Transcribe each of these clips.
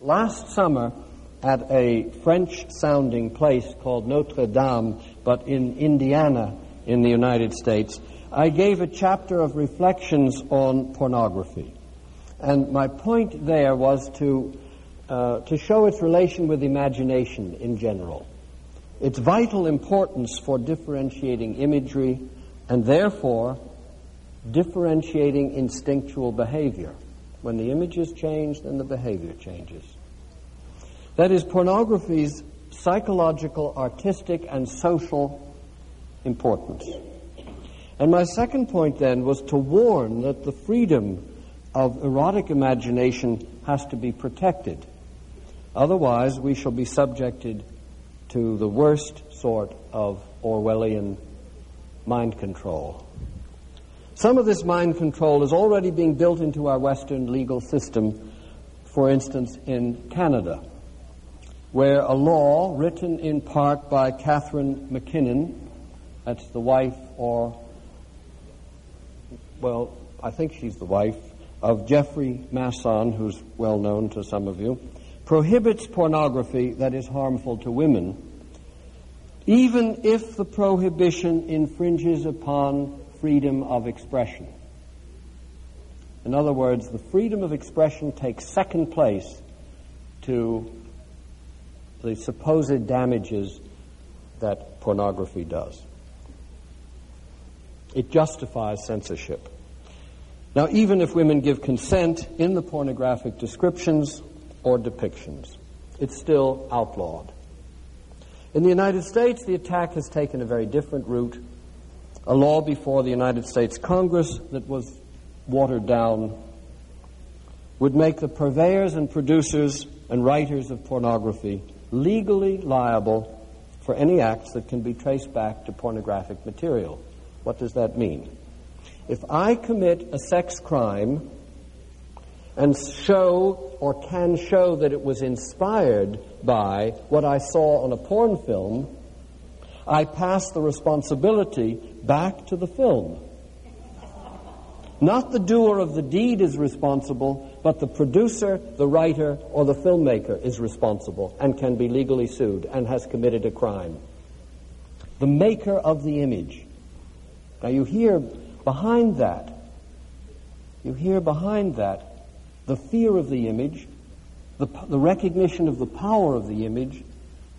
Last summer, at a French sounding place called Notre Dame, but in Indiana in the United States, I gave a chapter of reflections on pornography. And my point there was to, uh, to show its relation with imagination in general, its vital importance for differentiating imagery, and therefore differentiating instinctual behavior. When the images change, then the behavior changes. That is, pornography's psychological, artistic, and social importance. And my second point then was to warn that the freedom of erotic imagination has to be protected. Otherwise, we shall be subjected to the worst sort of Orwellian mind control. Some of this mind control is already being built into our Western legal system, for instance, in Canada, where a law written in part by Catharine MacKinnon, that's the wife or, well, I think she's the wife of Jeffrey Masson, who's well known to some of you, prohibits pornography that is harmful to women, even if the prohibition infringes upon freedom of expression. In other words, the freedom of expression takes second place to the supposed damages that pornography does. It justifies censorship. Now, even if women give consent in the pornographic descriptions or depictions, it's still outlawed. In the United States, the attack has taken a very different route. A law before the United States Congress that was watered down would make the purveyors and producers and writers of pornography legally liable for any acts that can be traced back to pornographic material. What does that mean? If I commit a sex crime and show or can show that it was inspired by what I saw on a porn film, I pass the responsibility back to the film. Not the doer of the deed is responsible, but the producer, the writer, or the filmmaker is responsible and can be legally sued and has committed a crime. The maker of the image. Now you hear behind that, you hear behind that the fear of the image, the, the recognition of the power of the image,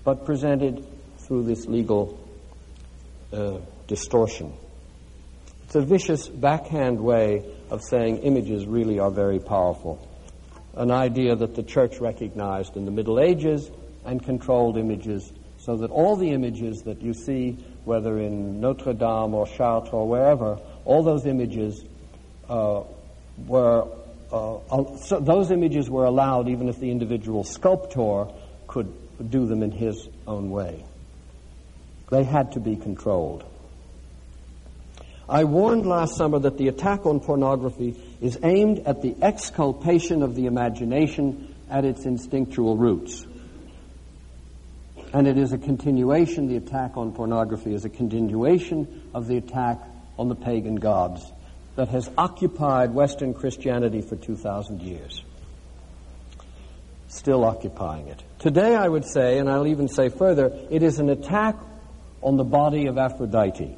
but presented through this legal uh, distortion. It's a vicious backhand way of saying images really are very powerful. An idea that the church recognized in the Middle Ages and controlled images so that all the images that you see, whether in Notre Dame or Chartres or wherever, all those images uh, were, uh, so those images were allowed even if the individual sculptor could do them in his own way. They had to be controlled. I warned last summer that the attack on pornography is aimed at the exculpation of the imagination at its instinctual roots. And it is a continuation, the attack on pornography is a continuation of the attack on the pagan gods that has occupied Western Christianity for 2,000 years. Still occupying it. Today, I would say, and I'll even say further, it is an attack on the body of Aphrodite.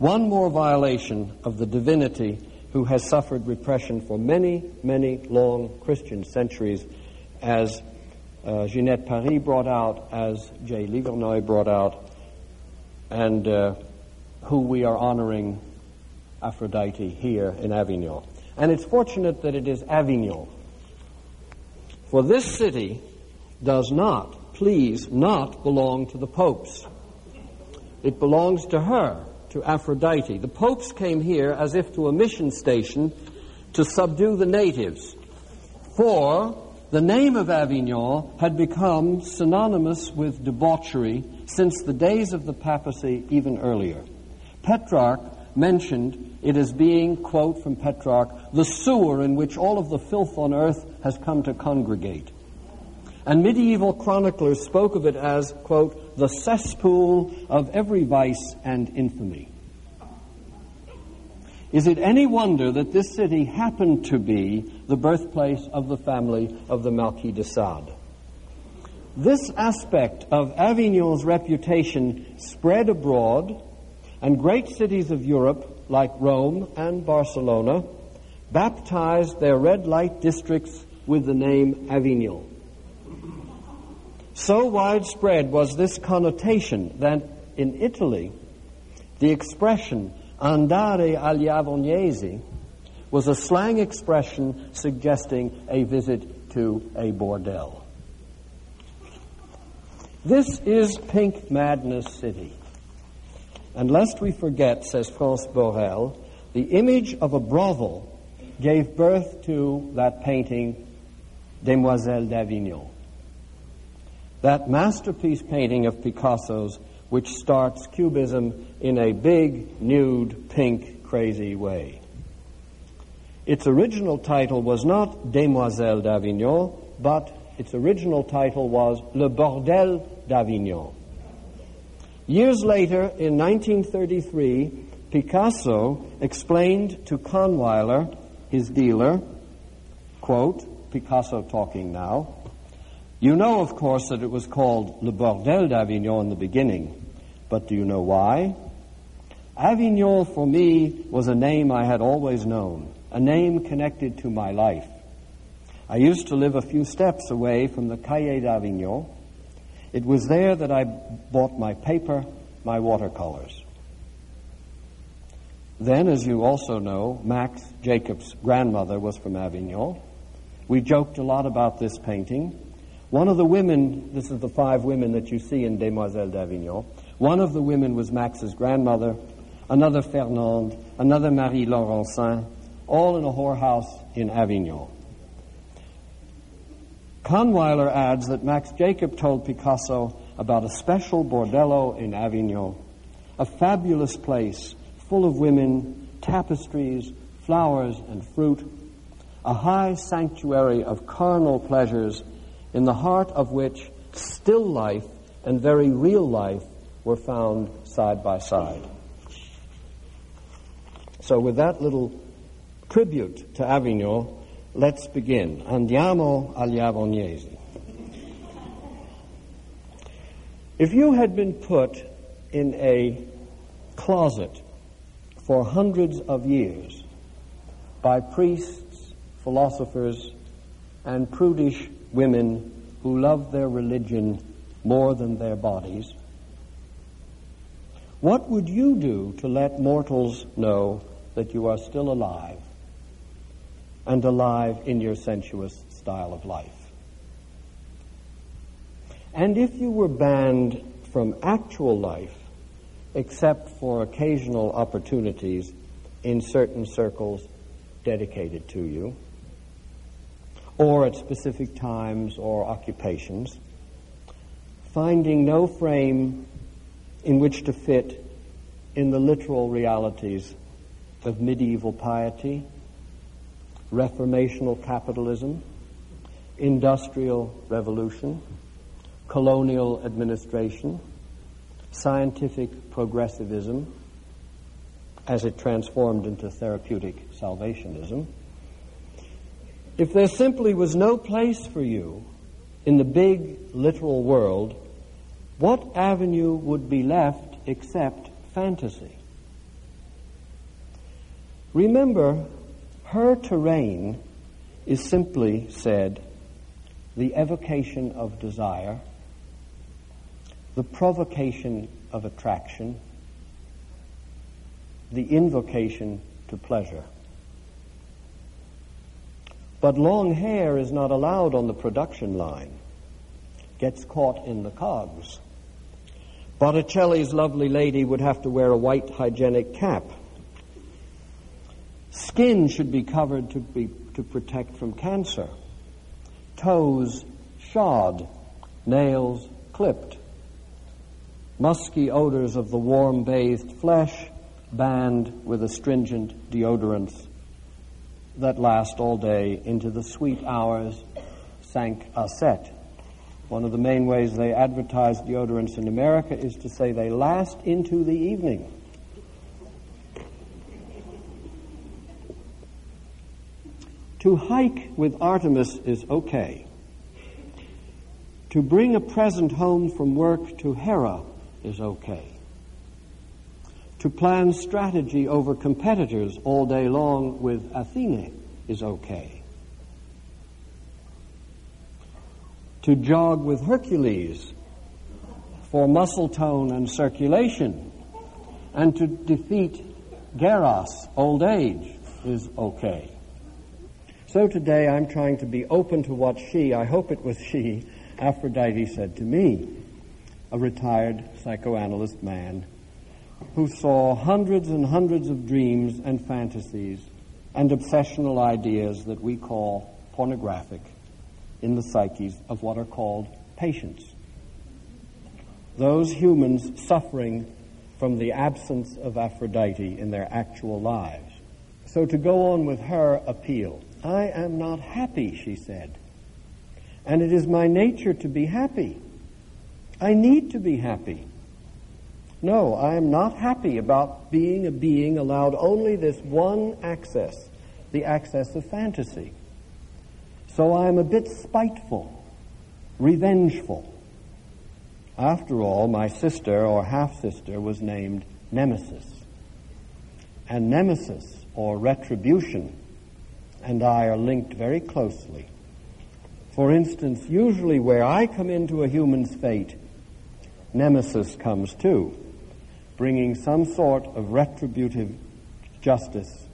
One more violation of the divinity who has suffered repression for many, many long Christian centuries, as uh, Ginette Paris brought out, as Jay Livernois brought out, and uh, who we are honoring Aphrodite here in Avignon. And it's fortunate that it is Avignon. For this city does not, please, not belong to the popes. It belongs to her to Aphrodite. The popes came here as if to a mission station to subdue the natives. For the name of Avignon had become synonymous with debauchery since the days of the papacy, even earlier. Petrarch mentioned it as being, quote from Petrarch, the sewer in which all of the filth on earth has come to congregate. And medieval chroniclers spoke of it as, quote, the cesspool of every vice and infamy. Is it any wonder that this city happened to be the birthplace of the family of the Marquis de Sade? This aspect of Avignon's reputation spread abroad, and great cities of Europe, like Rome and Barcelona, baptized their red light districts with the name Avignon. So widespread was this connotation that in Italy, the expression andare agli Avagnesi was a slang expression suggesting a visit to a bordel. This is Pink Madness City. And lest we forget, says France Borel, the image of a brothel gave birth to that painting, Demoiselle d'Avignon. That masterpiece painting of Picasso's, which starts Cubism in a big, nude, pink, crazy way. Its original title was not Demoiselle d'Avignon, but its original title was Le Bordel d'Avignon. Years later, in 1933, Picasso explained to Kahnweiler, his dealer, quote, Picasso talking now, you know, of course, that it was called Le Bordel d'Avignon in the beginning, but do you know why? Avignon for me was a name I had always known, a name connected to my life. I used to live a few steps away from the Calle d'Avignon. It was there that I bought my paper, my watercolors. Then, as you also know, Max Jacob's grandmother was from Avignon. We joked a lot about this painting. One of the women, this is the five women that you see in Demoiselle d'Avignon, one of the women was Max's grandmother, another Fernande, another Marie Laurencin, all in a whorehouse in Avignon. Kahnweiler adds that Max Jacob told Picasso about a special bordello in Avignon, a fabulous place full of women, tapestries, flowers, and fruit, a high sanctuary of carnal pleasures in the heart of which still life and very real life were found side by side. So, with that little tribute to Avignon, let's begin. Andiamo agli Avagnesi. If you had been put in a closet for hundreds of years by priests, philosophers, and prudish women who love their religion more than their bodies, what would you do to let mortals know that you are still alive and alive in your sensuous style of life? And if you were banned from actual life, except for occasional opportunities in certain circles dedicated to you, or at specific times or occupations, finding no frame in which to fit in the literal realities of medieval piety, reformational capitalism, industrial revolution, colonial administration, scientific progressivism, as it transformed into therapeutic salvationism. If there simply was no place for you in the big literal world, what avenue would be left except fantasy? Remember, her terrain is simply said the evocation of desire, the provocation of attraction, the invocation to pleasure. But long hair is not allowed on the production line, gets caught in the cogs. Botticelli's lovely lady would have to wear a white hygienic cap. Skin should be covered to, be, to protect from cancer. Toes shod, nails clipped. Musky odors of the warm bathed flesh banned with astringent deodorants that last all day into the sweet hours sank a set. One of the main ways they advertise deodorants in America is to say they last into the evening. To hike with Artemis is okay. To bring a present home from work to Hera is okay. To plan strategy over competitors all day long with Athene is okay. To jog with Hercules for muscle tone and circulation, and to defeat Geras, old age, is okay. So today I'm trying to be open to what she, I hope it was she, Aphrodite said to me, a retired psychoanalyst man who saw hundreds and hundreds of dreams and fantasies and obsessional ideas that we call pornographic in the psyches of what are called patients. Those humans suffering from the absence of Aphrodite in their actual lives. So to go on with her appeal, I am not happy, she said. And it is my nature to be happy. I need to be happy. No, I am not happy about being a being allowed only this one access, the access of fantasy. So I am a bit spiteful, revengeful. After all, my sister or half sister was named Nemesis. And Nemesis, or retribution, and I are linked very closely. For instance, usually where I come into a human's fate, Nemesis comes too bringing some sort of retributive justice.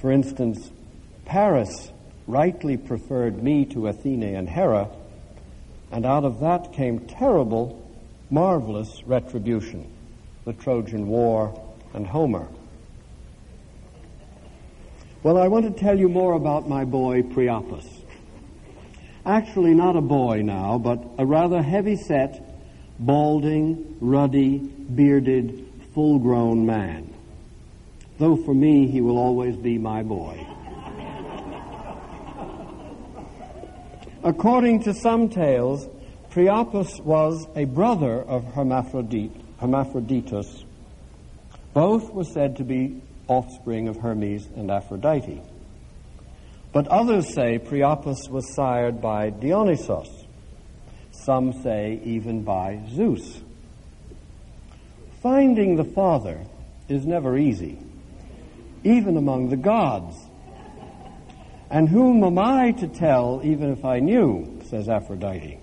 For instance, Paris rightly preferred me to Athene and Hera, and out of that came terrible, marvelous retribution the Trojan War and Homer. Well, I want to tell you more about my boy Priapus. Actually, not a boy now, but a rather heavy set, balding, ruddy, bearded, full grown man. Though for me, he will always be my boy. According to some tales, Priapus was a brother of Hermaphrodite, Hermaphroditus. Both were said to be offspring of Hermes and Aphrodite. But others say Priapus was sired by Dionysos. Some say even by Zeus. Finding the Father is never easy, even among the gods. And whom am I to tell, even if I knew, says Aphrodite.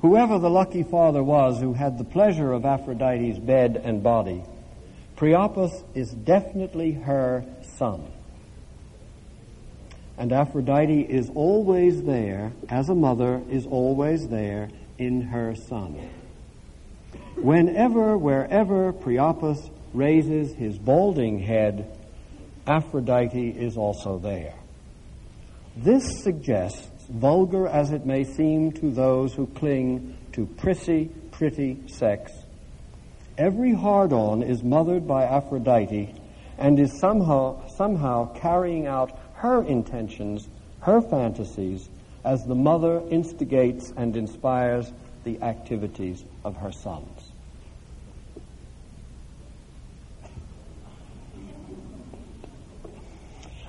Whoever the lucky father was who had the pleasure of Aphrodite's bed and body, Priapus is definitely her son. And Aphrodite is always there, as a mother is always there in her son. Whenever, wherever Priapus raises his balding head, Aphrodite is also there. This suggests, vulgar as it may seem to those who cling to prissy, pretty sex, every hard on is mothered by Aphrodite and is somehow, somehow carrying out her intentions, her fantasies, as the mother instigates and inspires the activities of her sons.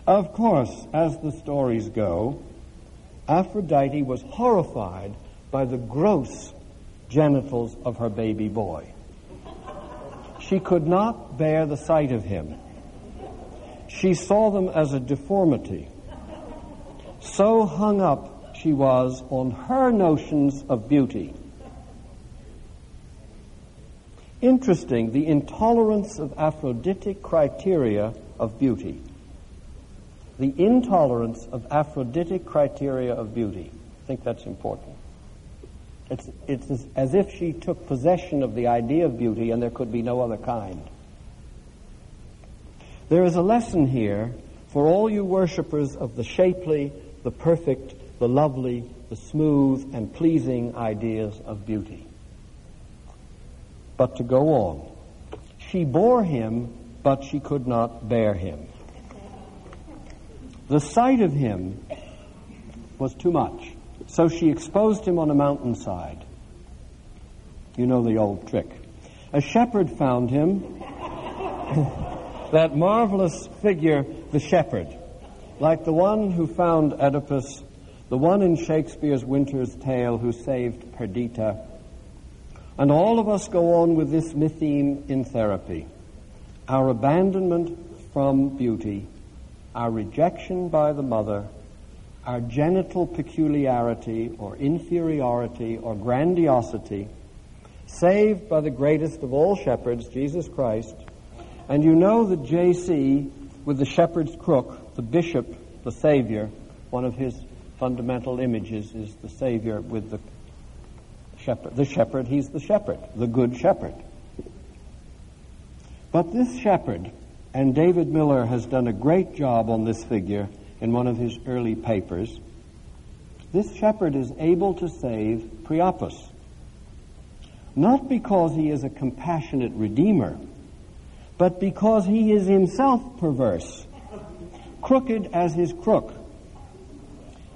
Of course, as the stories go, Aphrodite was horrified by the gross genitals of her baby boy. She could not bear the sight of him. She saw them as a deformity. So hung up she was on her notions of beauty. Interesting, the intolerance of Aphroditic criteria of beauty the intolerance of Aphroditic criteria of beauty. I think that's important. It's, it's as if she took possession of the idea of beauty and there could be no other kind. There is a lesson here for all you worshippers of the shapely, the perfect, the lovely, the smooth, and pleasing ideas of beauty. But to go on, she bore him, but she could not bear him. The sight of him was too much. So she exposed him on a mountainside. You know the old trick. A shepherd found him, that marvelous figure, the shepherd. like the one who found Oedipus, the one in Shakespeare's Winter's Tale who saved Perdita. And all of us go on with this mytheme in therapy our abandonment from beauty, our rejection by the mother, our genital peculiarity or inferiority or grandiosity, saved by the greatest of all shepherds, Jesus Christ. And you know that J.C., with the shepherd's crook, the bishop, the Savior, one of his fundamental images is the Savior with the shepherd. The shepherd, he's the shepherd, the good shepherd. But this shepherd, and David Miller has done a great job on this figure in one of his early papers, this shepherd is able to save Priapus. Not because he is a compassionate redeemer, but because he is himself perverse, crooked as his crook.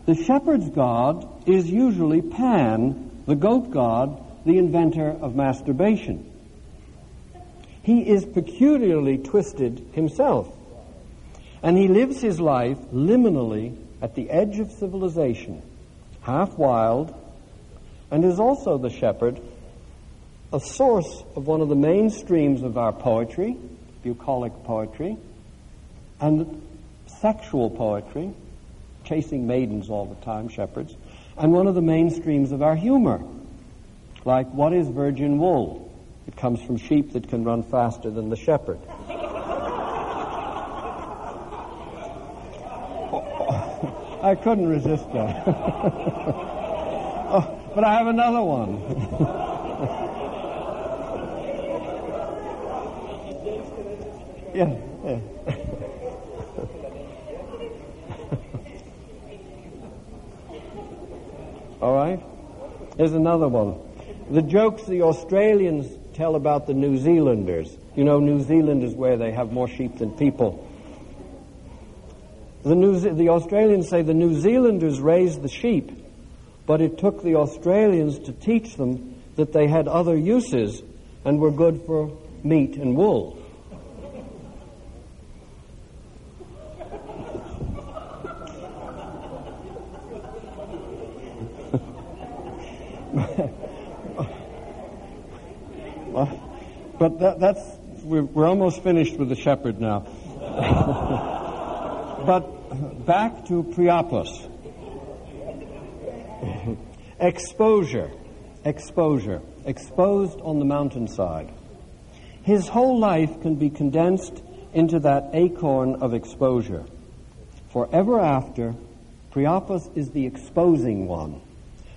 The shepherd's god is usually Pan, the goat god, the inventor of masturbation. He is peculiarly twisted himself. And he lives his life liminally at the edge of civilization, half wild, and is also the shepherd, a source of one of the main streams of our poetry, bucolic poetry, and sexual poetry, chasing maidens all the time, shepherds, and one of the main streams of our humor, like What is Virgin Wool? It comes from sheep that can run faster than the shepherd. I couldn't resist that. oh, but I have another one. yeah. All right? Here's another one. The jokes the Australians tell about the New Zealanders. You know, New Zealand is where they have more sheep than people. The, New Ze- the Australians say the New Zealanders raised the sheep, but it took the Australians to teach them that they had other uses and were good for meat and wool. But that, that's we're, we're almost finished with the shepherd now. But back to Priapus. exposure, exposure, exposed on the mountainside. His whole life can be condensed into that acorn of exposure. For ever after, Priapus is the exposing one,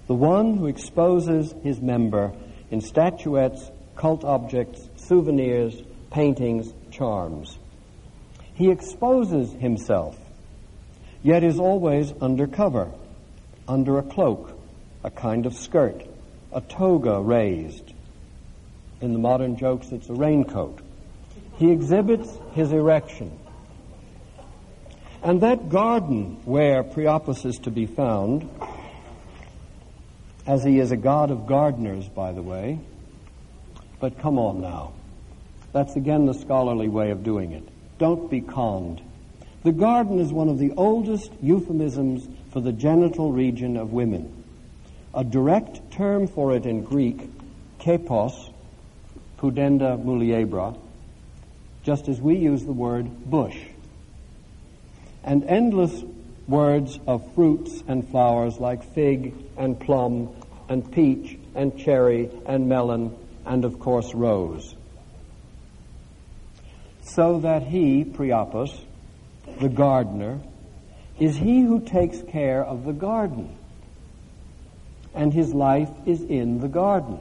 the one who exposes his member in statuettes, cult objects, souvenirs, paintings, charms. He exposes himself, yet is always under cover, under a cloak, a kind of skirt, a toga raised. In the modern jokes, it's a raincoat. He exhibits his erection. And that garden where Priapus is to be found, as he is a god of gardeners, by the way, but come on now. That's again the scholarly way of doing it. Don't be conned. The garden is one of the oldest euphemisms for the genital region of women. A direct term for it in Greek, kepos, pudenda muliebra, just as we use the word bush. And endless words of fruits and flowers like fig and plum and peach and cherry and melon and, of course, rose so that he, Priapus, the gardener, is he who takes care of the garden. And his life is in the garden.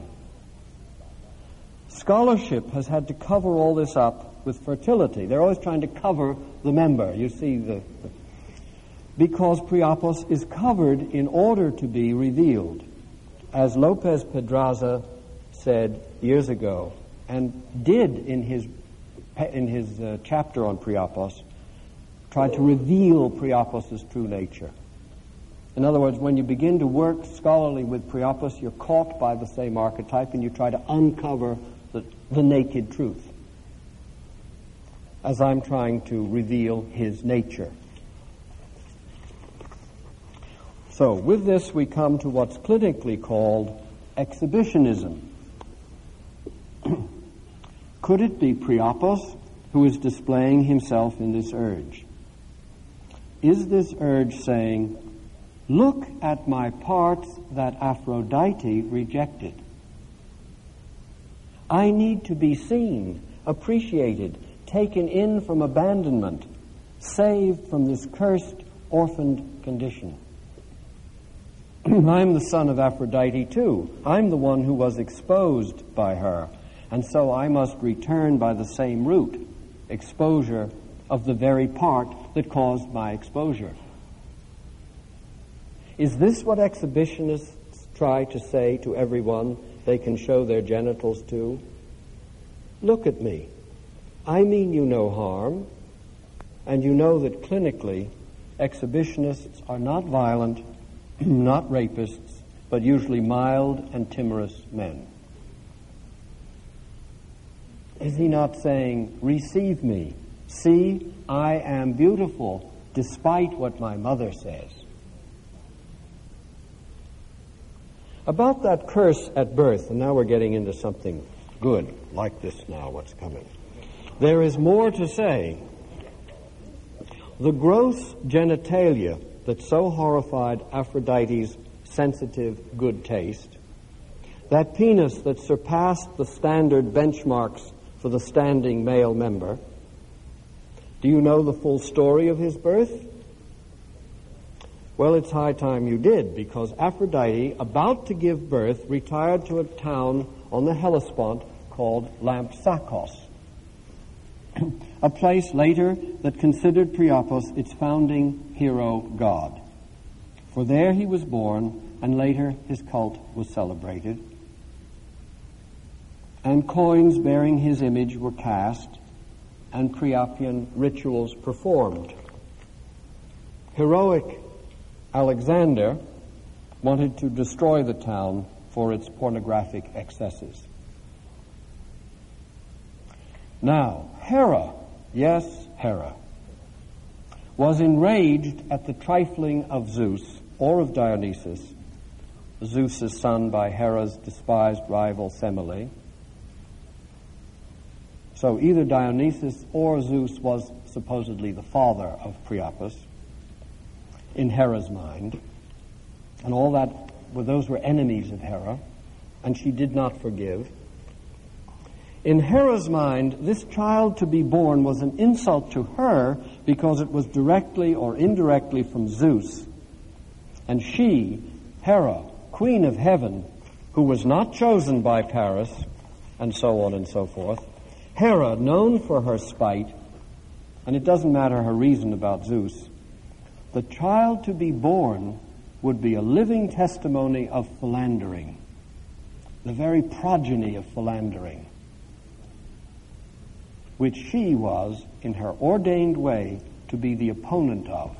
Scholarship has had to cover all this up with fertility. They're always trying to cover the member. You see the, the because Priapus is covered in order to be revealed. As Lopez Pedraza said years ago, and did in his in his uh, chapter on Priapos, tried to reveal Priapos' true nature. In other words, when you begin to work scholarly with Priapos, you're caught by the same archetype and you try to uncover the, the naked truth, as I'm trying to reveal his nature. So, with this, we come to what's clinically called exhibitionism. Could it be Priapos who is displaying himself in this urge? Is this urge saying, Look at my parts that Aphrodite rejected? I need to be seen, appreciated, taken in from abandonment, saved from this cursed, orphaned condition. I'm the son of Aphrodite too. I'm the one who was exposed by her. And so I must return by the same route exposure of the very part that caused my exposure. Is this what exhibitionists try to say to everyone they can show their genitals to? Look at me. I mean you no harm, and you know that clinically, exhibitionists are not violent, not rapists, but usually mild and timorous men. Is he not saying, Receive me? See, I am beautiful despite what my mother says? About that curse at birth, and now we're getting into something good, like this now, what's coming. There is more to say. The gross genitalia that so horrified Aphrodite's sensitive good taste, that penis that surpassed the standard benchmarks for the standing male member, do you know the full story of his birth? Well, it's high time you did, because Aphrodite, about to give birth, retired to a town on the Hellespont called Lampsakos, a place later that considered Priapos its founding hero god. For there he was born, and later his cult was celebrated. And coins bearing his image were cast, and Priapian rituals performed. Heroic Alexander wanted to destroy the town for its pornographic excesses. Now, Hera, yes, Hera, was enraged at the trifling of Zeus or of Dionysus, Zeus's son by Hera's despised rival Semele. So either Dionysus or Zeus was supposedly the father of Priapus in Hera's mind. And all that, well, those were enemies of Hera, and she did not forgive. In Hera's mind, this child to be born was an insult to her because it was directly or indirectly from Zeus. And she, Hera, queen of heaven, who was not chosen by Paris, and so on and so forth, Hera, known for her spite, and it doesn't matter her reason about Zeus, the child to be born would be a living testimony of philandering, the very progeny of philandering, which she was, in her ordained way, to be the opponent of.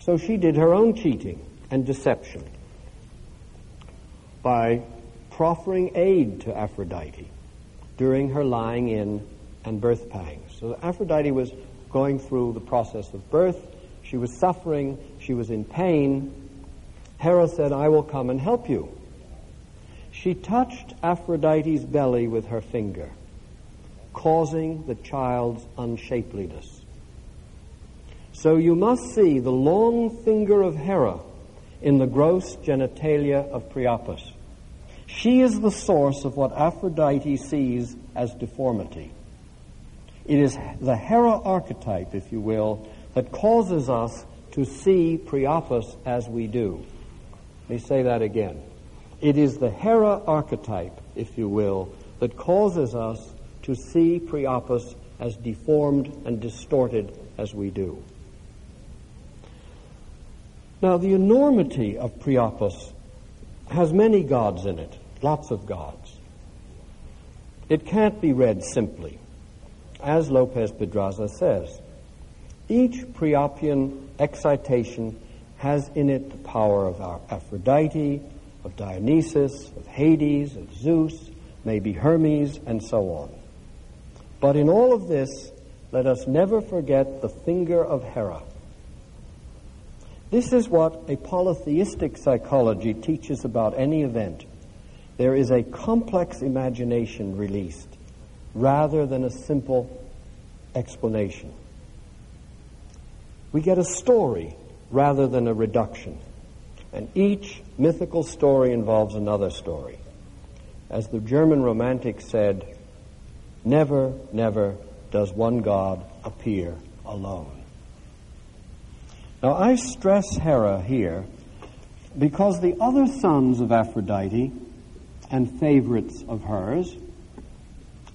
So she did her own cheating and deception by proffering aid to Aphrodite during her lying in and birth pangs. So Aphrodite was going through the process of birth she was suffering. She was in pain. Hera said, I will come and help you. She touched Aphrodite's belly with her finger, causing the child's unshapeliness. So you must see the long finger of Hera in the gross genitalia of Priapus. She is the source of what Aphrodite sees as deformity. It is the Hera archetype, if you will, that causes us to see Priapus as we do. Let me say that again. It is the Hera archetype, if you will, that causes us to see Priapus as deformed and distorted as we do. Now, the enormity of Priapus has many gods in it, lots of gods. It can't be read simply. As Lopez Pedraza says, each Priapian excitation has in it the power of Aphrodite, of Dionysus, of Hades, of Zeus, maybe Hermes, and so on. But in all of this, let us never forget the finger of Hera. This is what a polytheistic psychology teaches about any event. There is a complex imagination released rather than a simple explanation. We get a story rather than a reduction. And each mythical story involves another story. As the German romantic said, never, never does one God appear alone. Now, I stress Hera here because the other sons of Aphrodite and favorites of hers,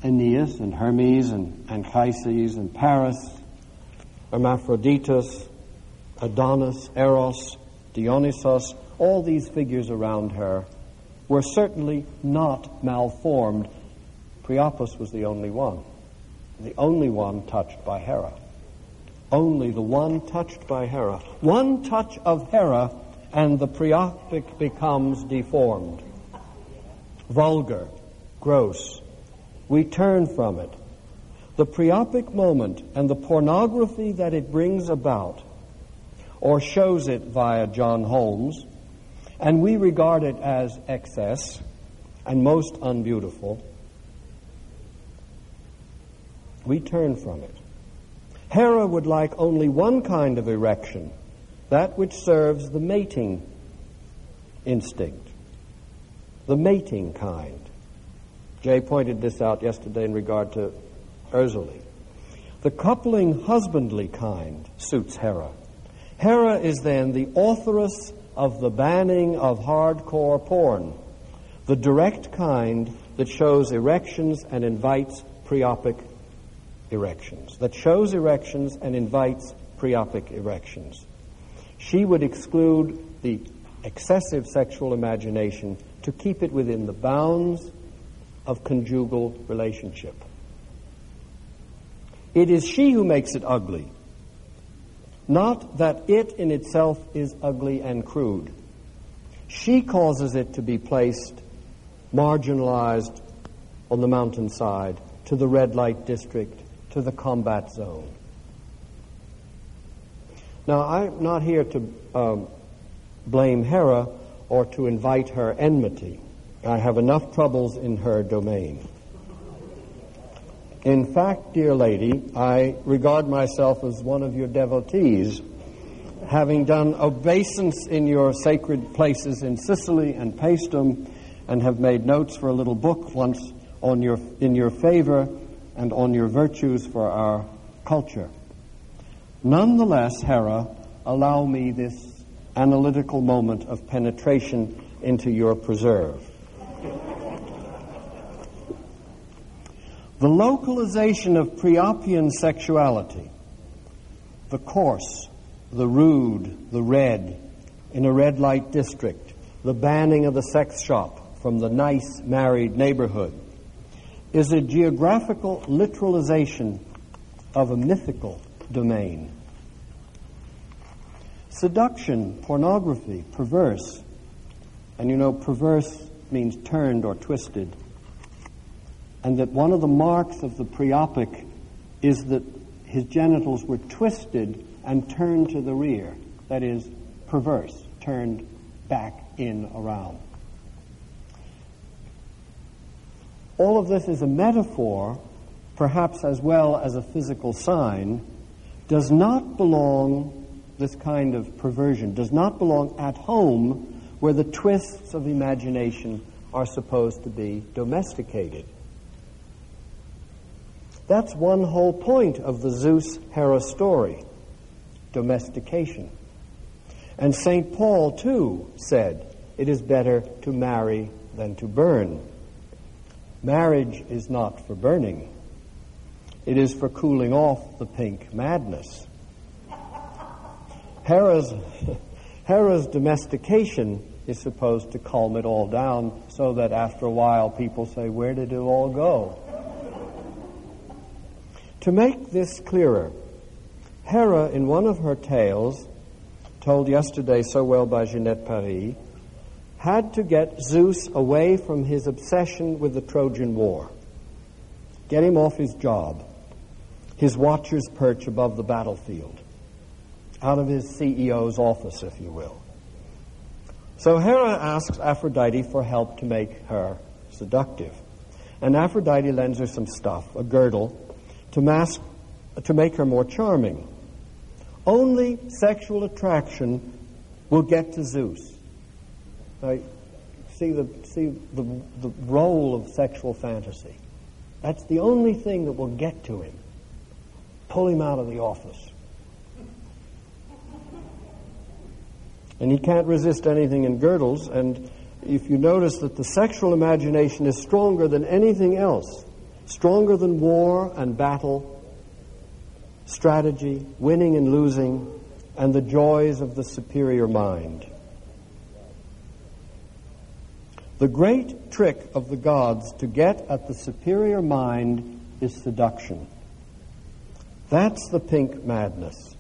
Aeneas and Hermes and Anchises and Paris, Hermaphroditus, Adonis, Eros, Dionysos, all these figures around her were certainly not malformed. Priapus was the only one, the only one touched by Hera. Only the one touched by Hera. One touch of Hera, and the Priapic becomes deformed, vulgar, gross. We turn from it. The Priapic moment and the pornography that it brings about or shows it via John Holmes, and we regard it as excess and most unbeautiful, we turn from it. Hera would like only one kind of erection, that which serves the mating instinct, the mating kind. Jay pointed this out yesterday in regard to Erzulie. The coupling husbandly kind suits Hera. Hera is then the authoress of the banning of hardcore porn, the direct kind that shows erections and invites Priapic erections, that shows erections and invites Priapic erections. She would exclude the excessive sexual imagination to keep it within the bounds of conjugal relationship. It is she who makes it ugly not that it in itself is ugly and crude. She causes it to be placed, marginalized on the mountainside, to the red light district, to the combat zone. Now, I'm not here to um, blame Hera or to invite her enmity. I have enough troubles in her domain. In fact, dear lady, I regard myself as one of your devotees, having done obeisance in your sacred places in Sicily and Paestum, and have made notes for a little book once on your, in your favor and on your virtues for our culture. Nonetheless, Hera, allow me this analytical moment of penetration into your preserve. The localization of Priapian sexuality, the coarse, the rude, the red, in a red light district, the banning of the sex shop from the nice married neighborhood, is a geographical literalization of a mythical domain. Seduction, pornography, perverse, and you know, perverse means turned or twisted and that one of the marks of the Priapic is that his genitals were twisted and turned to the rear, that is, perverse, turned back in around. All of this is a metaphor, perhaps as well as a physical sign, does not belong, this kind of perversion, does not belong at home where the twists of imagination are supposed to be domesticated. That's one whole point of the Zeus Hera story domestication. And St. Paul, too, said, It is better to marry than to burn. Marriage is not for burning, it is for cooling off the pink madness. Hera's, Hera's domestication is supposed to calm it all down so that after a while people say, Where did it all go? To make this clearer, Hera, in one of her tales, told yesterday so well by Ginette Paris, had to get Zeus away from his obsession with the Trojan War, get him off his job, his watcher's perch above the battlefield. out of his CEO's office, if you will. So Hera asks Aphrodite for help to make her seductive. And Aphrodite lends her some stuff, a girdle, to, mask, to make her more charming. Only sexual attraction will get to Zeus. Right? See the see the the role of sexual fantasy. That's the only thing that will get to him. Pull him out of the office. And he can't resist anything in girdles, and if you notice that the sexual imagination is stronger than anything else, stronger than war and battle, strategy, winning and losing, and the joys of the superior mind. The great trick of the gods to get at the superior mind is seduction. That's the pink madness.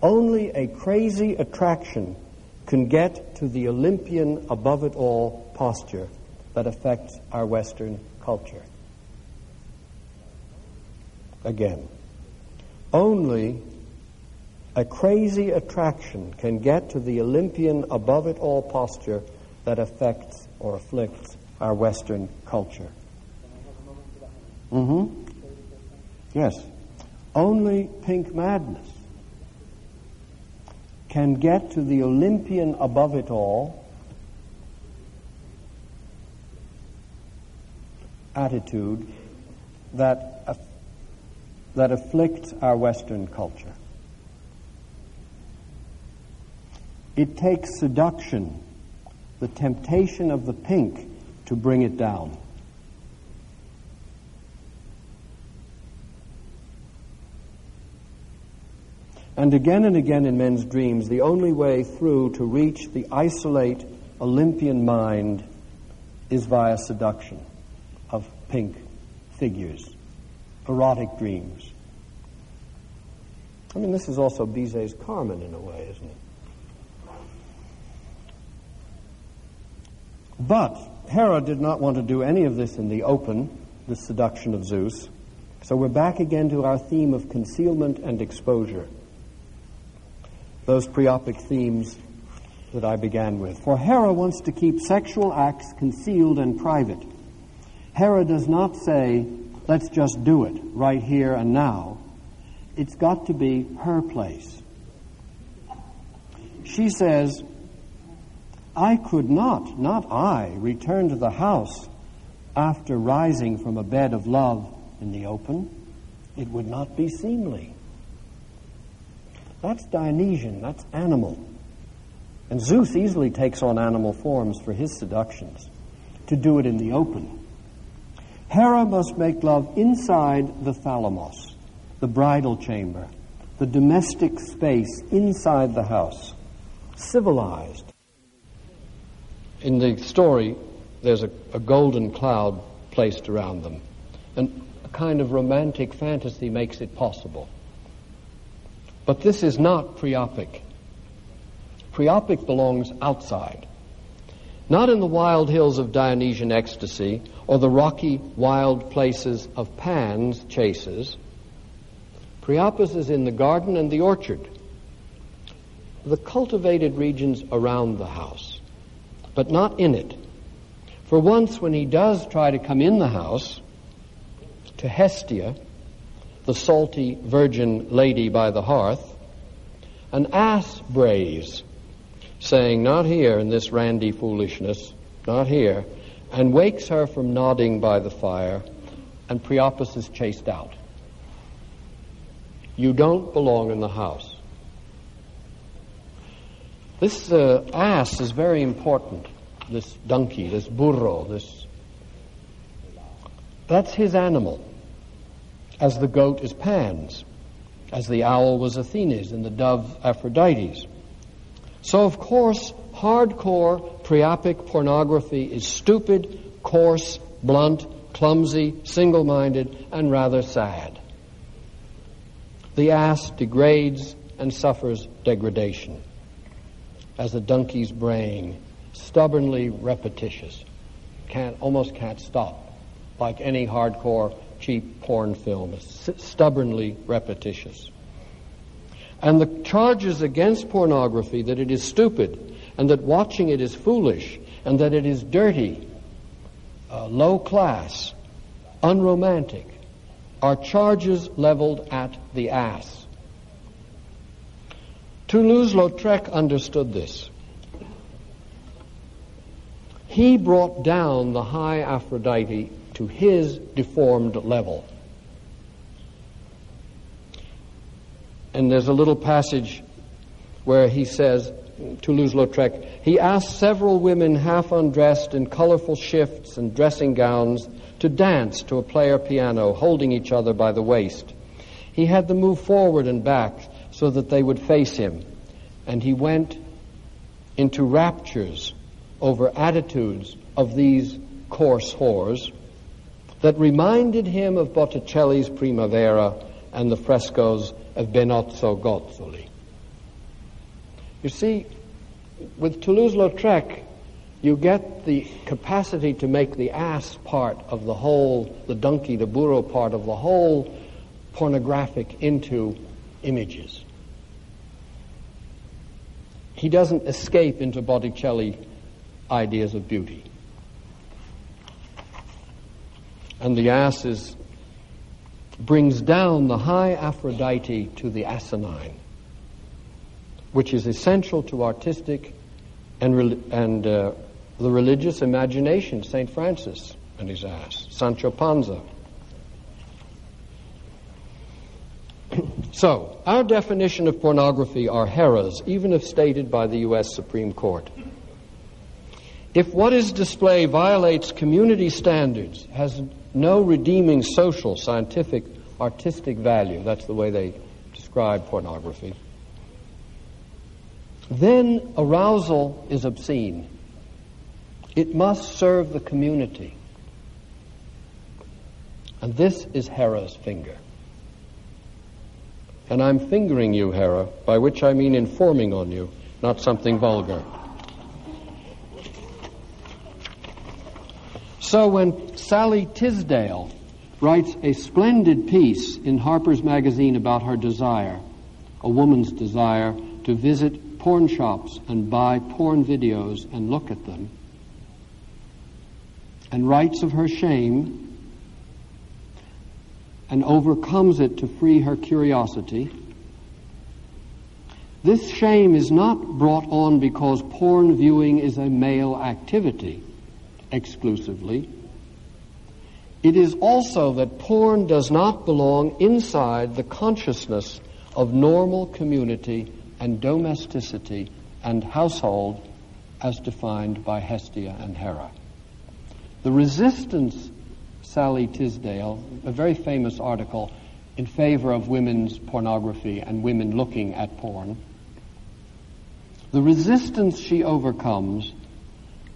Only a crazy attraction can get to the Olympian above it all posture that affects our Western culture. Again, only a crazy attraction can get to the Olympian above it all posture that affects or afflicts our Western culture. Mm-hmm. Yes. Only pink madness can get to the Olympian above it all attitude that, that afflicts our Western culture. It takes seduction the temptation of the pink to bring it down. And again and again in men's dreams, the only way through to reach the isolate Olympian mind is via seduction of pink figures, erotic dreams. I mean, this is also Bizet's Carmen in a way, isn't it? But Hera did not want to do any of this in the open, the seduction of Zeus. So we're back again to our theme of concealment and exposure. Those priapic themes that I began with. For Hera wants to keep sexual acts concealed and private. Hera does not say, let's just do it right here and now. It's got to be her place. She says, I could not, not I, return to the house after rising from a bed of love in the open. It would not be seemly. That's Dionysian, that's animal. And Zeus easily takes on animal forms for his seductions to do it in the open. Hera must make love inside the thalamos, the bridal chamber, the domestic space inside the house, civilized, in the story, there's a, a golden cloud placed around them. And a kind of romantic fantasy makes it possible. But this is not priapic. Priapic belongs outside. Not in the wild hills of Dionysian ecstasy or the rocky, wild places of Pan's chases. Priapus is in the garden and the orchard, the cultivated regions around the house but not in it. For once, when he does try to come in the house to Hestia, the salty virgin lady by the hearth, an ass brays, saying, Not here in this randy foolishness, not here, and wakes her from nodding by the fire, and Priapus is chased out. You don't belong in the house. This uh, ass is very important. This donkey, this burro, this. That's his animal. As the goat is Pan's, as the owl was Athene's, and the dove Aphrodite's. So, of course, hardcore priapic pornography is stupid, coarse, blunt, clumsy, single minded, and rather sad. The ass degrades and suffers degradation as a donkey's brain, stubbornly repetitious. Can't, almost can't stop, like any hardcore cheap porn film. It's stubbornly repetitious. And the charges against pornography that it is stupid and that watching it is foolish and that it is dirty, uh, low class, unromantic, are charges leveled at the ass. Toulouse-Lautrec understood this. He brought down the high Aphrodite to his deformed level. And there's a little passage where he says, Toulouse-Lautrec, he asked several women half undressed in colorful shifts and dressing gowns to dance to a player piano, holding each other by the waist. He had them move forward and back so that they would face him. And he went into raptures over attitudes of these coarse whores that reminded him of Botticelli's Primavera and the frescoes of Benozzo Gozzoli. You see, with Toulouse-Lautrec, you get the capacity to make the ass part of the whole, the donkey, the burro part of the whole pornographic into images. He doesn't escape into Botticelli ideas of beauty. And the ass is, brings down the high Aphrodite to the asinine, which is essential to artistic and, and uh, the religious imagination, St. Francis and his ass, Sancho Panza. So, our definition of pornography are heras, even if stated by the U.S. Supreme Court. If what is displayed violates community standards, has no redeeming social, scientific, artistic value, that's the way they describe pornography, then arousal is obscene. It must serve the community. And this is Hera's finger. And I'm fingering you, Hera, by which I mean informing on you, not something vulgar. So when Sallie Tisdale writes a splendid piece in Harper's Magazine about her desire, a woman's desire to visit porn shops and buy porn videos and look at them, and writes of her shame and overcomes it to free her curiosity. This shame is not brought on because porn viewing is a male activity exclusively. It is also that porn does not belong inside the consciousness of normal community and domesticity and household as defined by Hestia and Hera. The resistance, Sallie Tisdale, a very famous article in favor of women's pornography and women looking at porn, the resistance she overcomes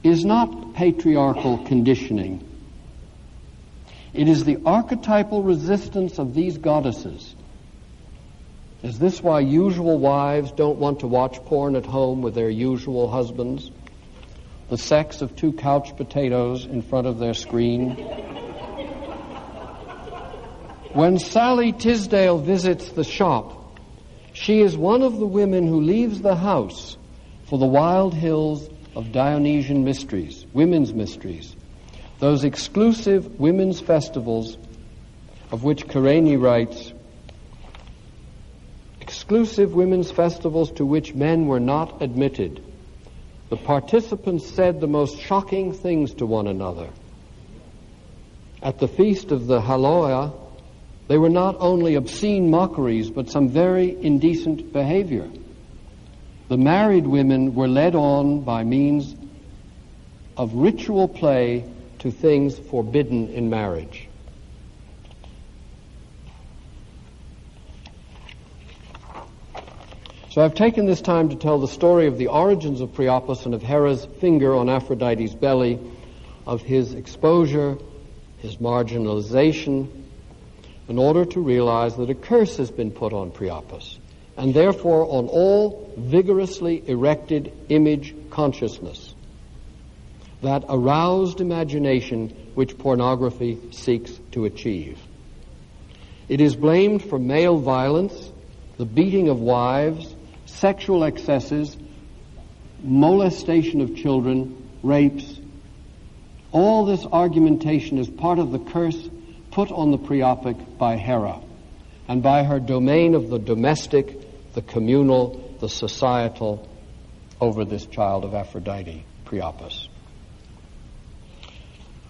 is not patriarchal conditioning. It is the archetypal resistance of these goddesses. Is this why usual wives don't want to watch porn at home with their usual husbands? The sex of two couch potatoes in front of their screen? When Sallie Tisdale visits the shop, she is one of the women who leaves the house for the wild hills of Dionysian mysteries, women's mysteries, those exclusive women's festivals of which Kerényi writes, exclusive women's festivals to which men were not admitted. The participants said the most shocking things to one another. At the feast of the Haloa, they were not only obscene mockeries, but some very indecent behavior. The married women were led on by means of ritual play to things forbidden in marriage. So I've taken this time to tell the story of the origins of Priapus and of Hera's finger on Aphrodite's belly, of his exposure, his marginalization, in order to realize that a curse has been put on Priapus and therefore on all vigorously erected image consciousness, that aroused imagination which pornography seeks to achieve. It is blamed for male violence the beating of wives, sexual excesses, molestation of children, rapes. All this argumentation is part of the curse put on the Priapic by Hera and by her domain of the domestic, the communal, the societal over this child of Aphrodite, Priapus.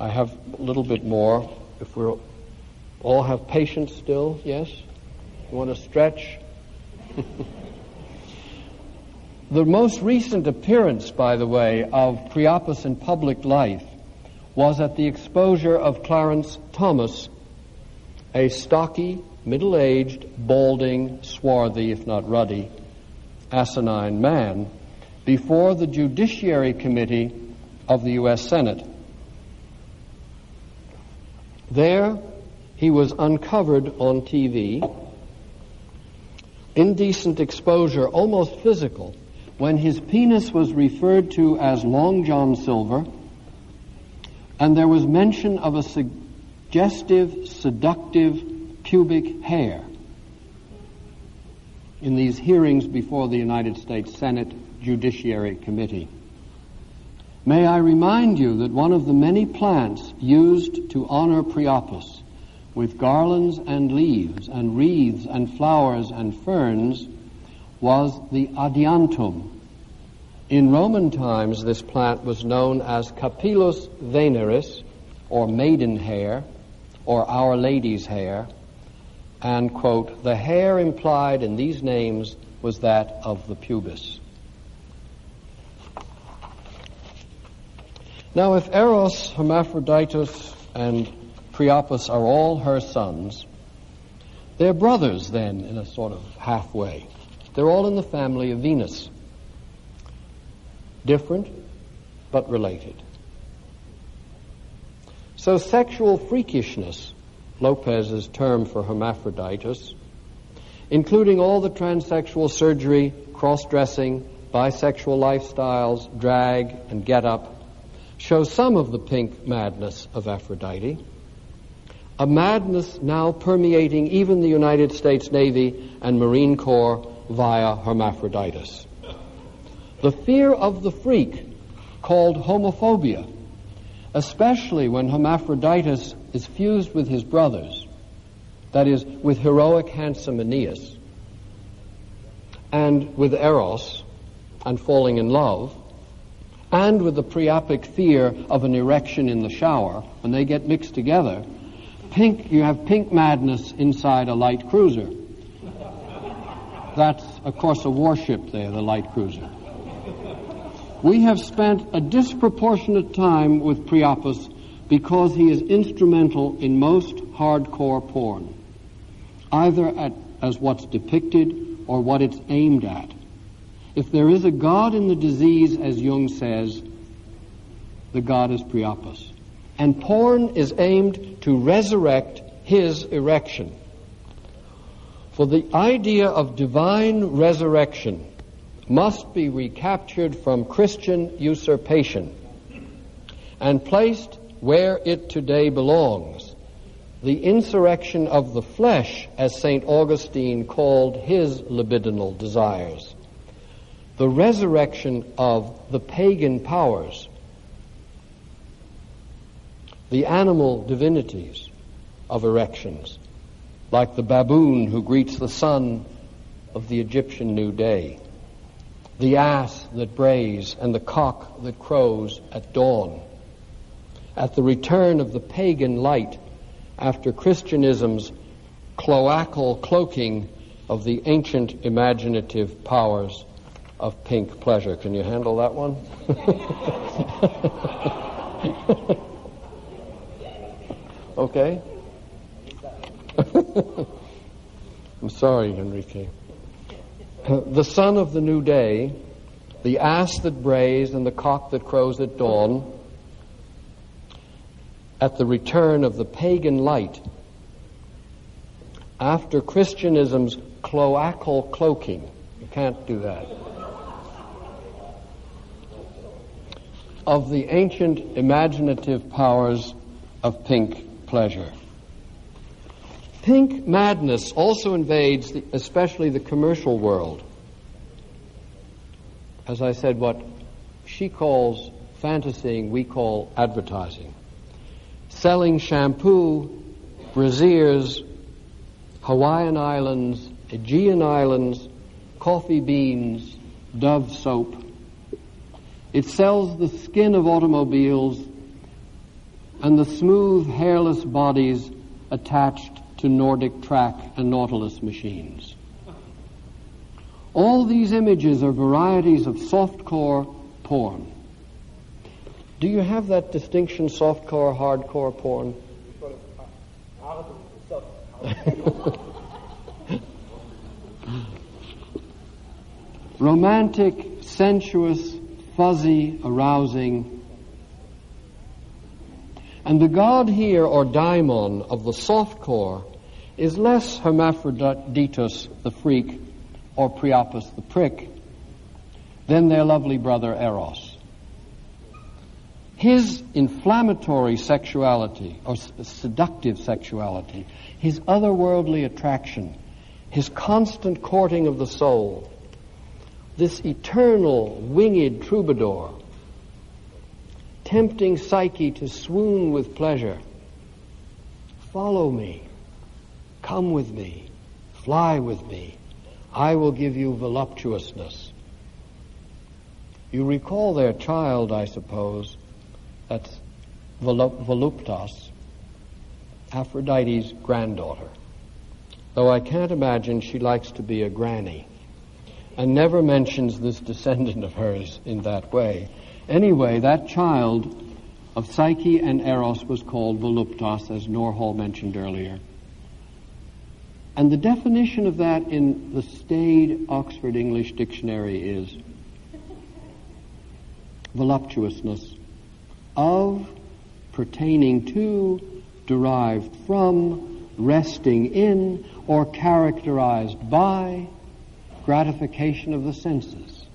I have a little bit more. If we all have patience still, yes? You want to stretch? the most recent appearance, by the way, of Priapus in public life was at the exposure of Clarence Thomas, a stocky, middle aged, balding, swarthy, if not ruddy, asinine man, before the Judiciary Committee of the U.S. Senate. There, he was uncovered on TV indecent exposure, almost physical, when his penis was referred to as Long John Silver, and there was mention of a suggestive, seductive pubic hair in these hearings before the United States Senate Judiciary Committee. May I remind you that one of the many plants used to honor Priapus with garlands and leaves and wreaths and flowers and ferns was the adiantum. In Roman times, this plant was known as Capillus veneris, or maiden hair, or Our Lady's hair, and, quote, the hair implied in these names was that of the pubis. Now, if Eros, Hermaphroditus, and Priapus are all her sons. They're brothers, then, in a sort of halfway. They're all in the family of Venus. Different, but related. So, sexual freakishness, Lopez's term for hermaphroditus, including all the transsexual surgery, cross dressing, bisexual lifestyles, drag, and get up, shows some of the pink madness of Aphrodite a madness now permeating even the United States Navy and Marine Corps via hermaphroditus. The fear of the freak, called homophobia, especially when hermaphroditus is fused with his brothers, that is, with heroic, handsome Aeneas, and with Eros, and falling in love, and with the priapic fear of an erection in the shower, when they get mixed together, pink, you have pink madness inside a light cruiser. That's, of course, a warship there, the light cruiser. We have spent a disproportionate time with Priapus because he is instrumental in most hardcore porn, either at, as what's depicted or what it's aimed at. If there is a God in the disease, as Jung says, the God is Priapus. And porn is aimed to resurrect his erection. For the idea of divine resurrection must be recaptured from Christian usurpation and placed where it today belongs. The insurrection of the flesh, as St. Augustine called his libidinal desires. The resurrection of the pagan powers the animal divinities of erections, like the baboon who greets the sun of the Egyptian new day, the ass that brays and the cock that crows at dawn, at the return of the pagan light after Christianism's cloacal cloaking of the ancient imaginative powers of pink pleasure. Can you handle that one? Okay? I'm sorry, Enrique. The sun of the new day, the ass that brays and the cock that crows at dawn, at the return of the pagan light, after Christianism's cloacal cloaking. You can't do that. Of the ancient imaginative powers of pink pleasure. Pink madness also invades, the, especially the commercial world. As I said, what she calls fantasying, we call advertising. Selling shampoo, brasiers, Hawaiian Islands, Aegean Islands, coffee beans, Dove soap. It sells the skin of automobiles and the smooth, hairless bodies attached to NordicTrack and Nautilus machines. All these images are varieties of softcore porn. Do you have that distinction, softcore, hardcore porn? Romantic, sensuous, fuzzy, arousing. And the god here, or daimon, of the softcore is less Hermaphroditus, the freak, or Priapus, the prick, than their lovely brother Eros. His inflammatory sexuality, or seductive sexuality, his otherworldly attraction, his constant courting of the soul, this eternal winged troubadour, tempting Psyche to swoon with pleasure. Follow me. Come with me. Fly with me. I will give you voluptuousness. You recall their child, I suppose. That's Voluptas, Aphrodite's granddaughter. Though I can't imagine she likes to be a granny and never mentions this descendant of hers in that way. Anyway, that child of Psyche and Eros was called Voluptas, as Nor Hall mentioned earlier. And the definition of that in the staid Oxford English Dictionary is voluptuousness of, pertaining to, derived from, resting in, or characterized by gratification of the senses,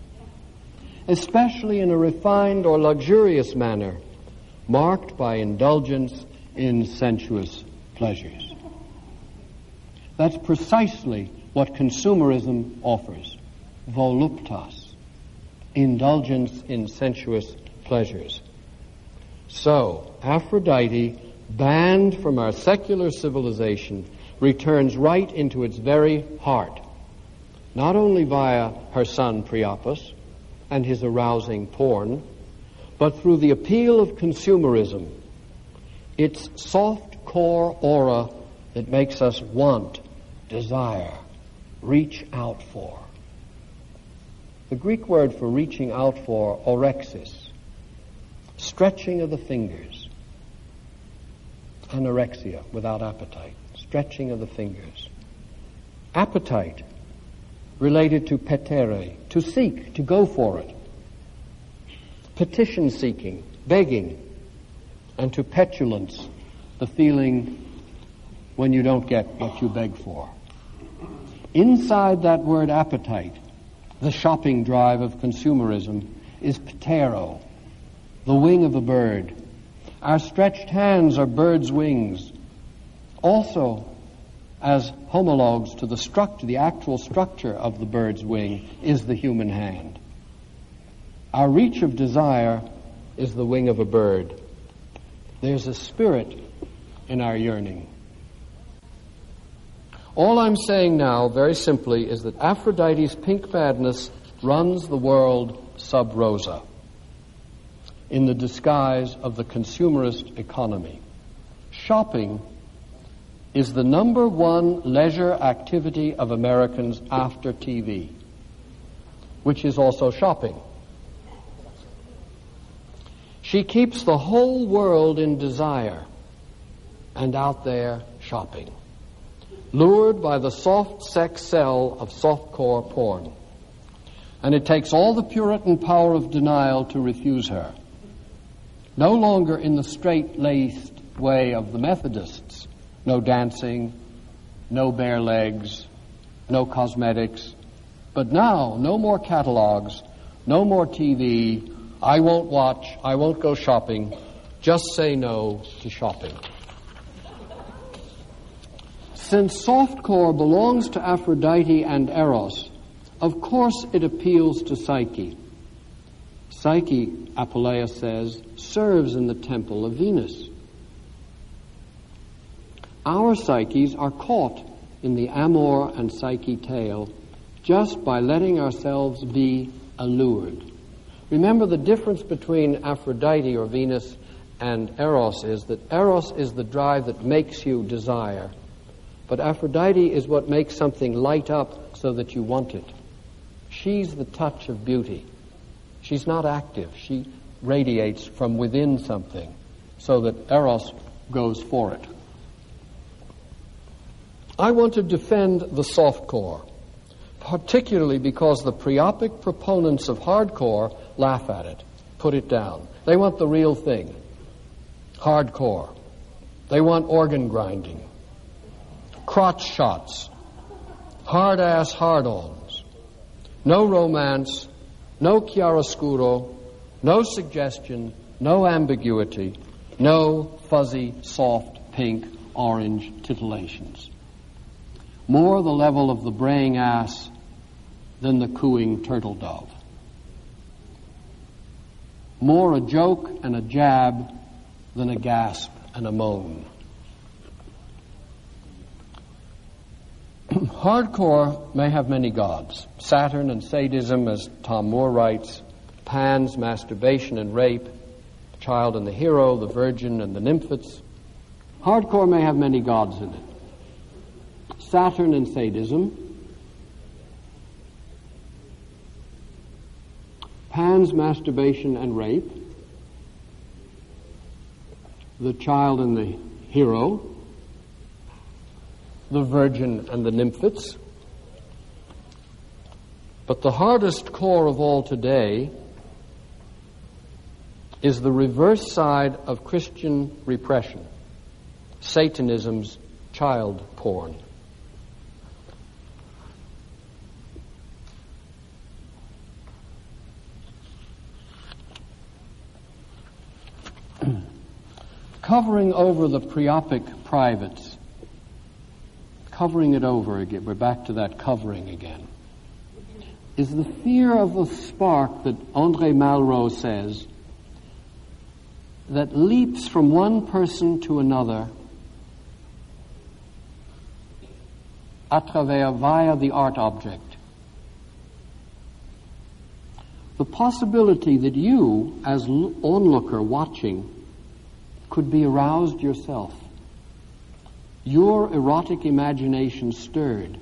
especially in a refined or luxurious manner, marked by indulgence in sensuous pleasures. That's precisely what consumerism offers voluptas, indulgence in sensuous pleasures. So, Aphrodite, banned from our secular civilization, returns right into its very heart not only via her son Priapus and his arousing porn, but through the appeal of consumerism, its soft core aura that makes us want, desire, reach out for. The Greek word for reaching out for, orexis, stretching of the fingers, anorexia, without appetite, stretching of the fingers. Appetite related to petere, to seek, to go for it. Petition seeking, begging, and to petulance, the feeling when you don't get what you beg for. Inside that word appetite, the shopping drive of consumerism, is ptero, the wing of a bird. Our stretched hands are birds' wings. Also, as homologues to the structure, the actual structure of the bird's wing is the human hand. Our reach of desire is the wing of a bird. There's a spirit in our yearning. All I'm saying now, very simply, is that Aphrodite's pink madness runs the world sub rosa in the disguise of the consumerist economy. Shopping is the number one leisure activity of Americans after TV, which is also shopping. She keeps the whole world in desire and out there shopping, lured by the soft sex sell of softcore porn. And it takes all the Puritan power of denial to refuse her. No longer in the straight laced way of the Methodists, no dancing, no bare legs, no cosmetics. But now, no more catalogs, no more TV. I won't watch, I won't go shopping. Just say no to shopping. Since softcore belongs to Aphrodite and Eros, of course it appeals to Psyche. Psyche, Apuleius says, serves in the temple of Venus. Our psyches are caught in the Amor and Psyche tale just by letting ourselves be allured. Remember the difference between Aphrodite or Venus and Eros is that Eros is the drive that makes you desire, but Aphrodite is what makes something light up so that you want it. She's the touch of beauty. She's not active. She radiates from within something so that Eros goes for it. I want to defend the soft core, particularly because the priapic proponents of hardcore laugh at it, put it down. They want the real thing hardcore. They want organ grinding, crotch shots, hard ass hard ons, no romance, no chiaroscuro, no suggestion, no ambiguity, no fuzzy, soft, pink, orange titillations. More the level of the braying ass than the cooing turtle dove. More a joke and a jab than a gasp and a moan. Hardcore may have many gods. Saturn and sadism, as Tom Moore writes, Pan's masturbation and rape, the child and the hero, the virgin and the nymphets. Hardcore may have many gods in it. Saturn and sadism, Pan's masturbation and rape, the child and the hero, the virgin and the nymphets. But the hardest core of all today is the reverse side of Christian repression Satanism's child porn. Covering over the priapic privates covering it over again, we're back to that covering again, is the fear of the spark that Andre Malraux says that leaps from one person to another à travers via the art object. The possibility that you, as onlooker watching, could be aroused yourself your erotic imagination stirred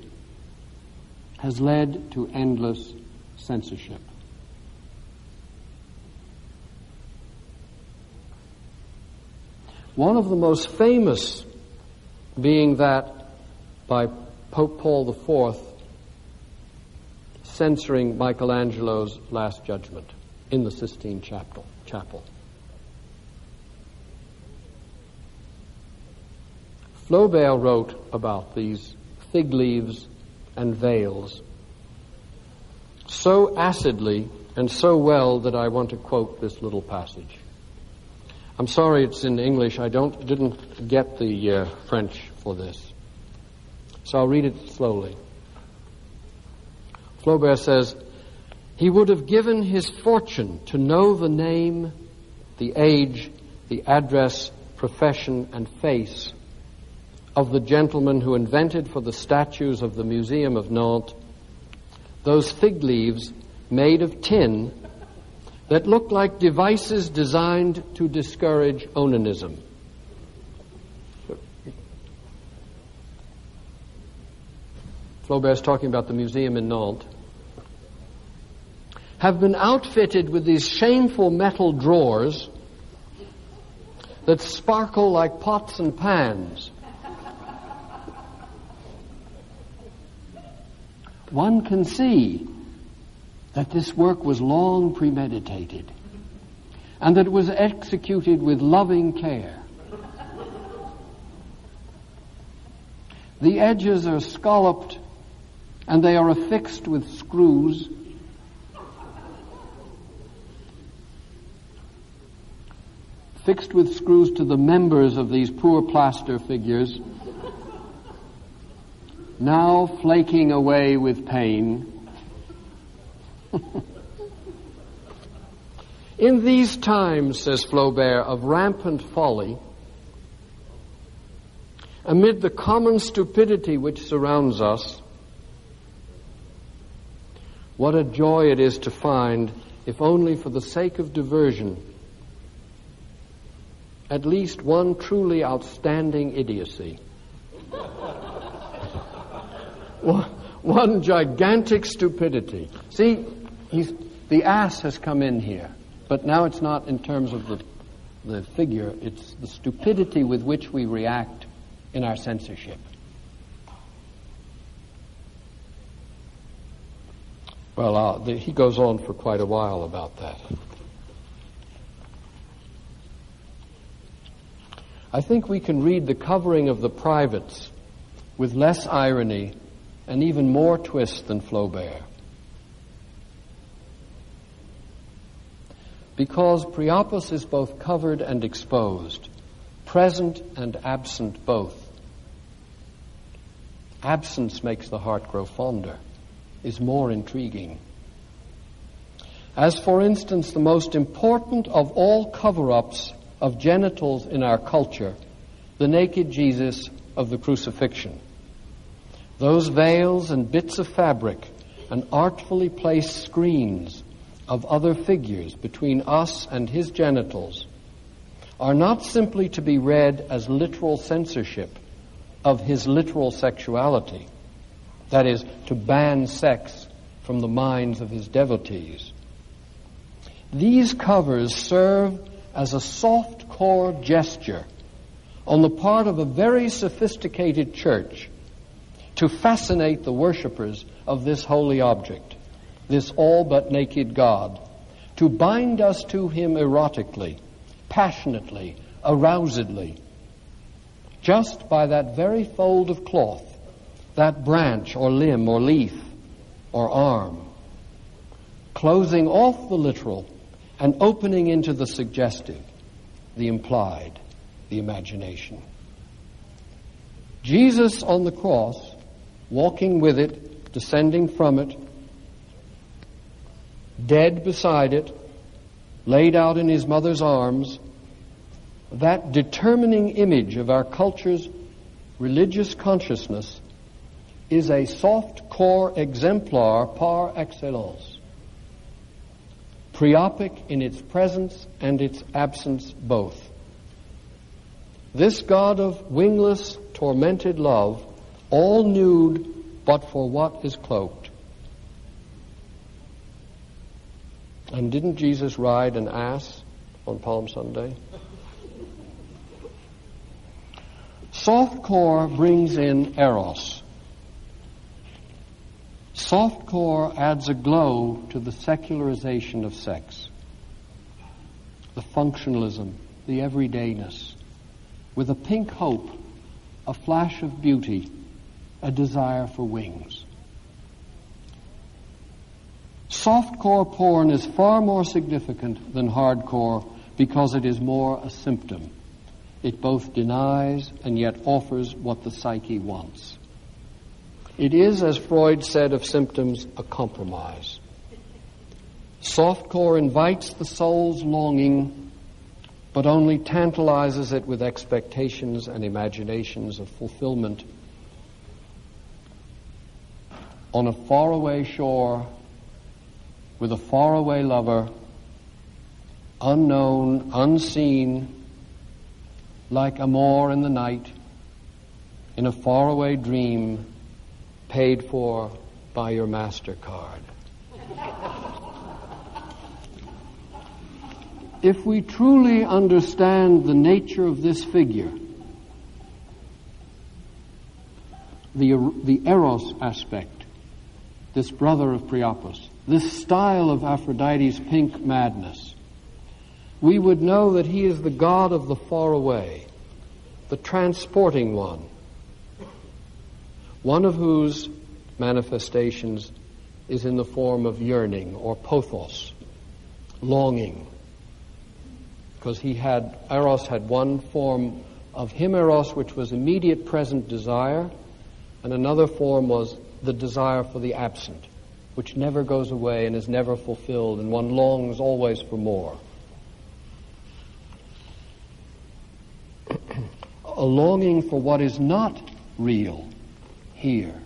has led to endless censorship. One of the most famous being that by Pope Paul IV censoring Michelangelo's Last Judgment in the Sistine Chapel. Flaubert wrote about these fig leaves and veils so acidly and so well that I want to quote this little passage. I'm sorry it's in English. I don't didn't get the uh, French for this. So I'll read it slowly. Flaubert says, He would have given his fortune to know the name, the age, the address, profession, and face of the gentleman who invented for the statues of the Museum of Nantes those fig leaves made of tin that looked like devices designed to discourage onanism. Flaubert's talking about the museum in Nantes. Have been outfitted with these shameful metal drawers that sparkle like pots and pans one can see that this work was long premeditated and that it was executed with loving care. The edges are scalloped and they are affixed with screws. Fixed with screws to the members of these poor plaster figures now flaking away with pain. In these times, says Flaubert, of rampant folly, amid the common stupidity which surrounds us, what a joy it is to find, if only for the sake of diversion, at least one truly outstanding idiocy. One gigantic stupidity. See, the ass has come in here, but now it's not in terms of the, the figure, it's the stupidity with which we react in our censorship. Well, uh, the, he goes on for quite a while about that. I think we can read the covering of the privates with less irony and even more twist than Flaubert. Because Priapus is both covered and exposed, present and absent both. Absence makes the heart grow fonder is more intriguing. As, for instance, the most important of all cover ups of genitals in our culture, the naked Jesus of the crucifixion. Those veils and bits of fabric and artfully placed screens of other figures between us and his genitals are not simply to be read as literal censorship of his literal sexuality that is, to ban sex from the minds of his devotees. These covers serve as a soft core gesture on the part of a very sophisticated church to fascinate the worshippers of this holy object, this all but naked God, to bind us to him erotically, passionately, arousedly, just by that very fold of cloth that branch or limb or leaf or arm, closing off the literal and opening into the suggestive, the implied, the imagination. Jesus on the cross, walking with it, descending from it, dead beside it, laid out in his mother's arms, that determining image of our culture's religious consciousness is a soft core exemplar par excellence, Priapic in its presence and its absence both. This God of wingless, tormented love, all nude but for what is cloaked. And didn't Jesus ride an ass on Palm Sunday? Softcore brings in eros. Softcore adds a glow to the secularization of sex, the functionalism, the everydayness, with a pink hope, a flash of beauty, a desire for wings. Softcore porn is far more significant than hardcore because it is more a symptom. It both denies and yet offers what the psyche wants. It is, as Freud said of symptoms, a compromise. Softcore invites the soul's longing, but only tantalizes it with expectations and imaginations of fulfillment. On a faraway shore, with a faraway lover, unknown, unseen, like Amor in the night, in a faraway dream paid for by your MasterCard. if we truly understand the nature of this figure, the, the eros aspect, this brother of Priapus, this style of Aphrodite's pink madness, we would know that he is the God of the far away, the transporting one, one of whose manifestations is in the form of yearning or pothos, longing. Because he had, Eros had one form of himeros, which was immediate present desire, And another form was the desire for the absent, which never goes away and is never fulfilled, and one longs always for more. a longing for what is not real, here,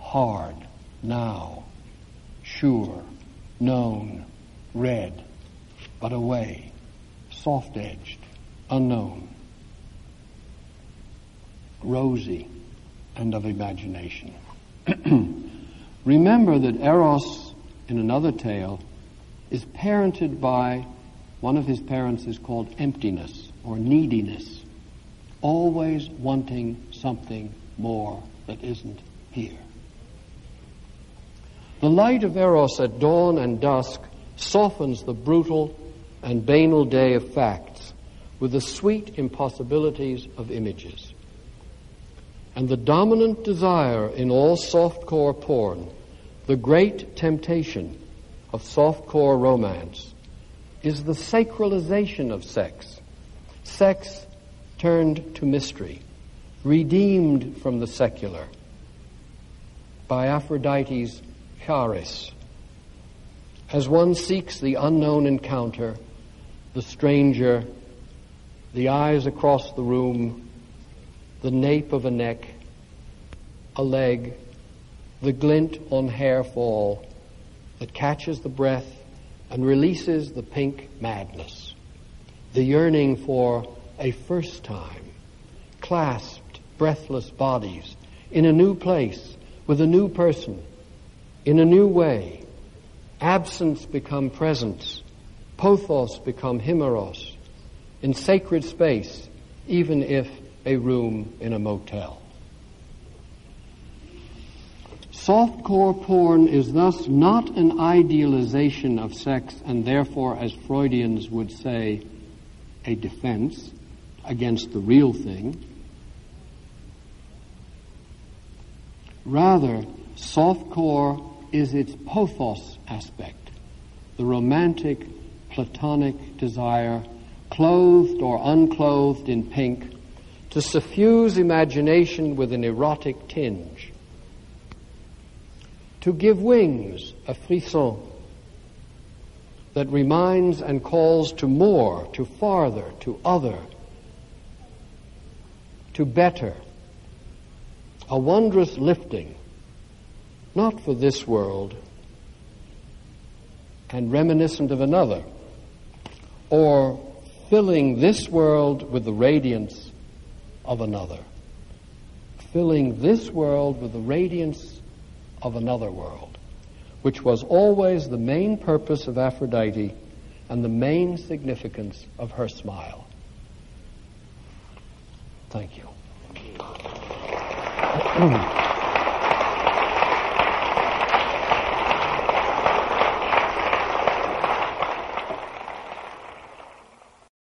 hard, now, sure, known, red, but away, soft edged, unknown, rosy, and of imagination. Remember that Eros, in another tale, is parented by one of his parents is called emptiness or neediness, always wanting something more that isn't here. The light of Eros at dawn and dusk softens the brutal and banal day of facts with the sweet impossibilities of images. And the dominant desire in all softcore porn, the great temptation of softcore romance, is the sacralization of sex. Sex turned to mystery, redeemed from the secular by Aphrodite's charis. As one seeks the unknown encounter, the stranger, the eyes across the room, the nape of a neck, a leg, the glint on hair fall that catches the breath and releases the pink madness, the yearning for a first time, clasped, breathless bodies in a new place with a new person, in a new way. Absence become presence, pothos become himeros, in sacred space, even if a room in a motel. Softcore porn is thus not an idealization of sex and therefore, as Freudians would say, a defense against the real thing. Rather, softcore is its pothos aspect, the romantic, platonic desire, clothed or unclothed in pink, to suffuse imagination with an erotic tinge, to give wings, a frisson, that reminds and calls to more, to farther, to other, to better, a wondrous lifting, not for this world and reminiscent of another, or filling this world with the radiance of another, filling this world with the radiance of another world, which was always the main purpose of Aphrodite and the main significance of her smile. Thank you.